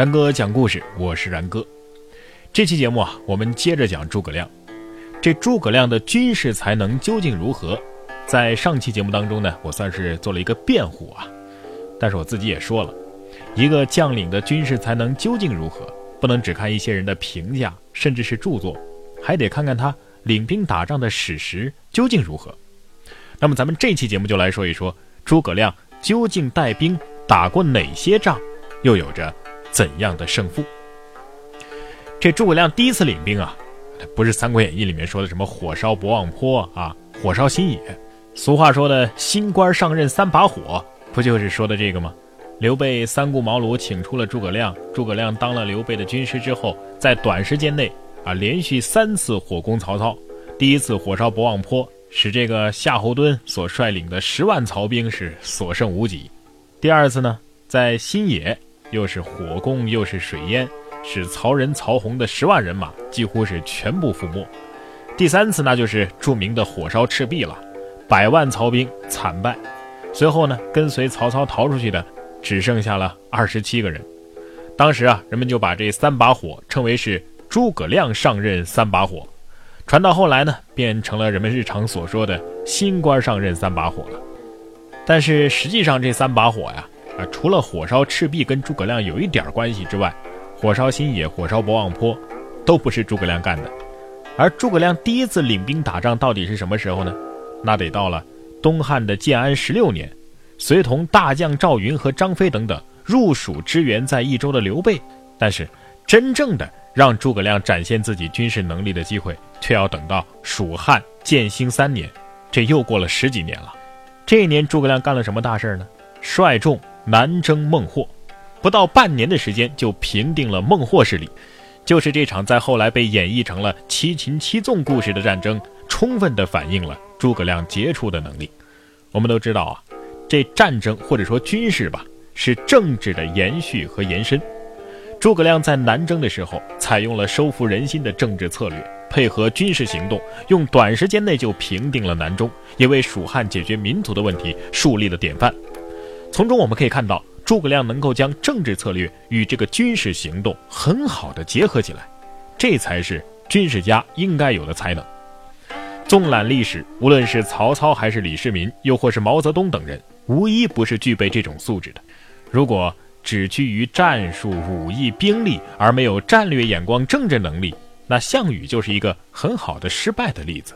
然哥讲故事，我是然哥。这期节目啊，我们接着讲诸葛亮。这诸葛亮的军事才能究竟如何？在上期节目当中呢，我算是做了一个辩护啊。但是我自己也说了，一个将领的军事才能究竟如何，不能只看一些人的评价，甚至是著作，还得看看他领兵打仗的史实究竟如何。那么咱们这期节目就来说一说诸葛亮究竟带兵打过哪些仗，又有着。怎样的胜负？这诸葛亮第一次领兵啊，不是《三国演义》里面说的什么火烧博望坡啊，火烧新野。俗话说的“新官上任三把火”，不就是说的这个吗？刘备三顾茅庐请出了诸葛亮，诸葛亮当了刘备的军师之后，在短时间内啊，连续三次火攻曹操。第一次火烧博望坡，使这个夏侯惇所率领的十万曹兵是所剩无几。第二次呢，在新野。又是火攻，又是水淹，使曹仁、曹洪的十万人马几乎是全部覆没。第三次，那就是著名的火烧赤壁了，百万曹兵惨败。随后呢，跟随曹操逃出去的只剩下了二十七个人。当时啊，人们就把这三把火称为是诸葛亮上任三把火。传到后来呢，变成了人们日常所说的新官上任三把火了。但是实际上，这三把火呀。除了火烧赤壁跟诸葛亮有一点关系之外，火烧新野、火烧博望坡，都不是诸葛亮干的。而诸葛亮第一次领兵打仗到底是什么时候呢？那得到了东汉的建安十六年，随同大将赵云和张飞等等入蜀支援在益州的刘备。但是，真正的让诸葛亮展现自己军事能力的机会，却要等到蜀汉建兴三年，这又过了十几年了。这一年，诸葛亮干了什么大事儿呢？率众。南征孟获，不到半年的时间就平定了孟获势力，就是这场在后来被演绎成了七擒七纵故事的战争，充分的反映了诸葛亮杰出的能力。我们都知道啊，这战争或者说军事吧，是政治的延续和延伸。诸葛亮在南征的时候，采用了收服人心的政治策略，配合军事行动，用短时间内就平定了南中，也为蜀汉解决民族的问题树立了典范。从中我们可以看到，诸葛亮能够将政治策略与这个军事行动很好的结合起来，这才是军事家应该有的才能。纵览历史，无论是曹操还是李世民，又或是毛泽东等人，无一不是具备这种素质的。如果只拘于战术、武艺、兵力，而没有战略眼光、政治能力，那项羽就是一个很好的失败的例子。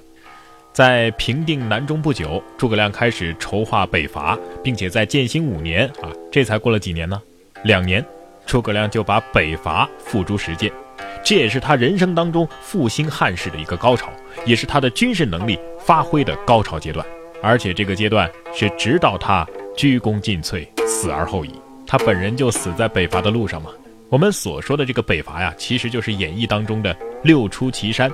在平定南中不久，诸葛亮开始筹划北伐，并且在建兴五年啊，这才过了几年呢？两年，诸葛亮就把北伐付诸实践，这也是他人生当中复兴汉室的一个高潮，也是他的军事能力发挥的高潮阶段。而且这个阶段是直到他鞠躬尽瘁，死而后已。他本人就死在北伐的路上嘛。我们所说的这个北伐呀，其实就是演义当中的六出祁山。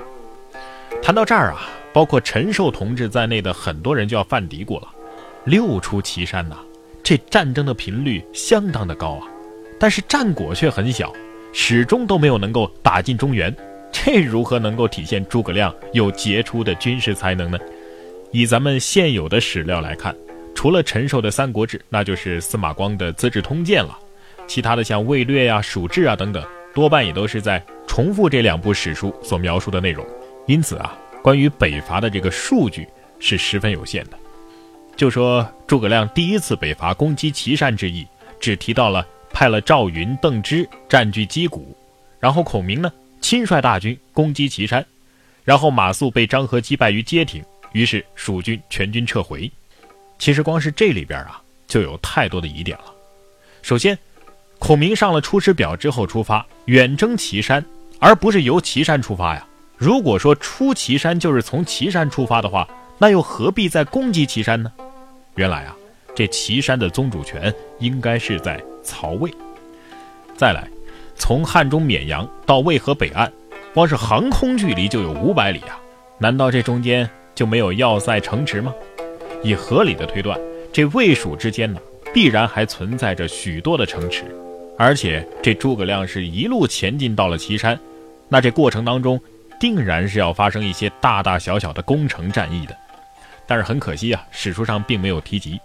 谈到这儿啊。包括陈寿同志在内的很多人就要犯嘀咕了：六出祁山呐，这战争的频率相当的高啊，但是战果却很小，始终都没有能够打进中原，这如何能够体现诸葛亮有杰出的军事才能呢？以咱们现有的史料来看，除了陈寿的《三国志》，那就是司马光的《资治通鉴》了，其他的像《魏略》呀、《蜀志》啊等等，多半也都是在重复这两部史书所描述的内容，因此啊。关于北伐的这个数据是十分有限的，就说诸葛亮第一次北伐攻击岐山之役，只提到了派了赵云、邓芝占据击鼓，然后孔明呢亲率大军攻击岐山，然后马谡被张合击败于街亭，于是蜀军全军撤回。其实光是这里边啊就有太多的疑点了。首先，孔明上了出师表之后出发远征岐山，而不是由岐山出发呀。如果说出岐山就是从岐山出发的话，那又何必再攻击岐山呢？原来啊，这岐山的宗主权应该是在曹魏。再来，从汉中绵阳到渭河北岸，光是航空距离就有五百里啊！难道这中间就没有要塞城池吗？以合理的推断，这魏蜀之间呢，必然还存在着许多的城池，而且这诸葛亮是一路前进到了岐山，那这过程当中。定然是要发生一些大大小小的攻城战役的，但是很可惜啊，史书上并没有提及。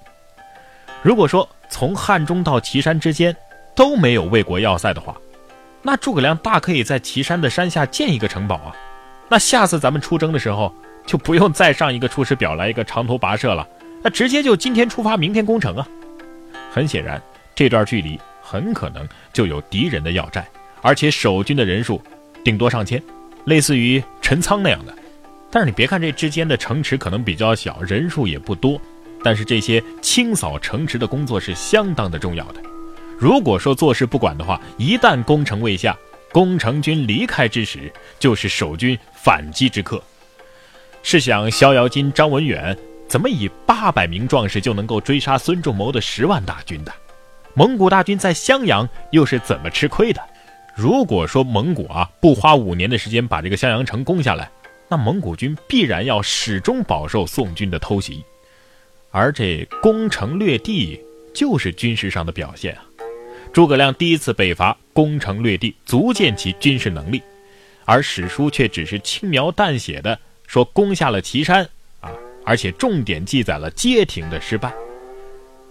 如果说从汉中到岐山之间都没有魏国要塞的话，那诸葛亮大可以在岐山的山下建一个城堡啊。那下次咱们出征的时候，就不用再上一个出师表来一个长途跋涉了，那直接就今天出发，明天攻城啊。很显然，这段距离很可能就有敌人的要寨，而且守军的人数顶多上千，类似于陈仓那样的。但是你别看这之间的城池可能比较小，人数也不多，但是这些清扫城池的工作是相当的重要的。如果说坐视不管的话，一旦攻城未下，攻城军离开之时，就是守军反击之刻。试想，逍遥津张文远怎么以八百名壮士就能够追杀孙仲谋的十万大军的？蒙古大军在襄阳又是怎么吃亏的？如果说蒙古啊不花五年的时间把这个襄阳城攻下来，那蒙古军必然要始终饱受宋军的偷袭。而这攻城略地就是军事上的表现啊。诸葛亮第一次北伐，攻城略地，足见其军事能力，而史书却只是轻描淡写的说攻下了岐山啊，而且重点记载了街亭的失败。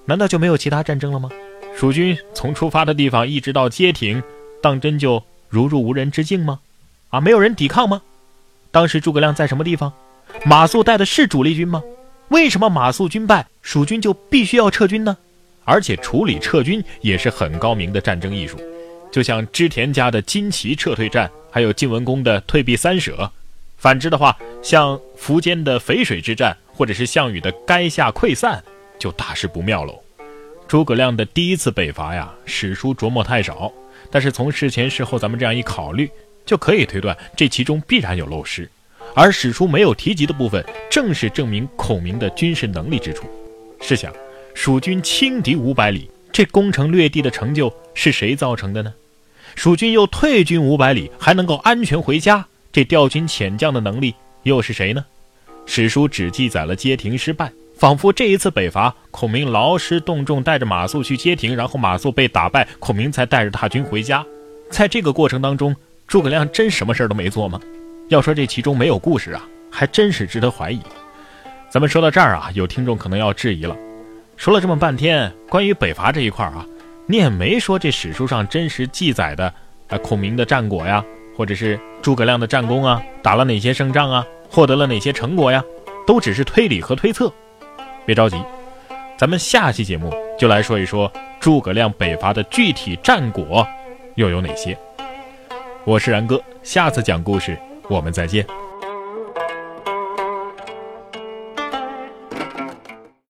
难道就没有其他战争了吗？蜀军从出发的地方一直到街亭，当真就如入无人之境吗？啊，没有人抵抗吗？当时诸葛亮在什么地方？马谡带的是主力军吗？为什么马谡军败，蜀军就必须要撤军呢？而且处理撤军也是很高明的战争艺术，就像织田家的金旗撤退战，还有晋文公的退避三舍。反之的话，像苻坚的淝水之战，或者是项羽的垓下溃散，就大事不妙喽。诸葛亮的第一次北伐呀，史书琢磨太少，但是从事前事后咱们这样一考虑，就可以推断这其中必然有漏失，而史书没有提及的部分，正是证明孔明的军事能力之处。试想。蜀军轻敌五百里，这攻城略地的成就是谁造成的呢？蜀军又退军五百里，还能够安全回家，这调军遣将的能力又是谁呢？史书只记载了街亭失败，仿佛这一次北伐，孔明劳师动众，带着马谡去街亭，然后马谡被打败，孔明才带着大军回家。在这个过程当中，诸葛亮真什么事儿都没做吗？要说这其中没有故事啊，还真是值得怀疑。咱们说到这儿啊，有听众可能要质疑了。说了这么半天，关于北伐这一块啊，你也没说这史书上真实记载的，啊，孔明的战果呀，或者是诸葛亮的战功啊，打了哪些胜仗啊，获得了哪些成果呀，都只是推理和推测。别着急，咱们下期节目就来说一说诸葛亮北伐的具体战果又有哪些。我是然哥，下次讲故事我们再见。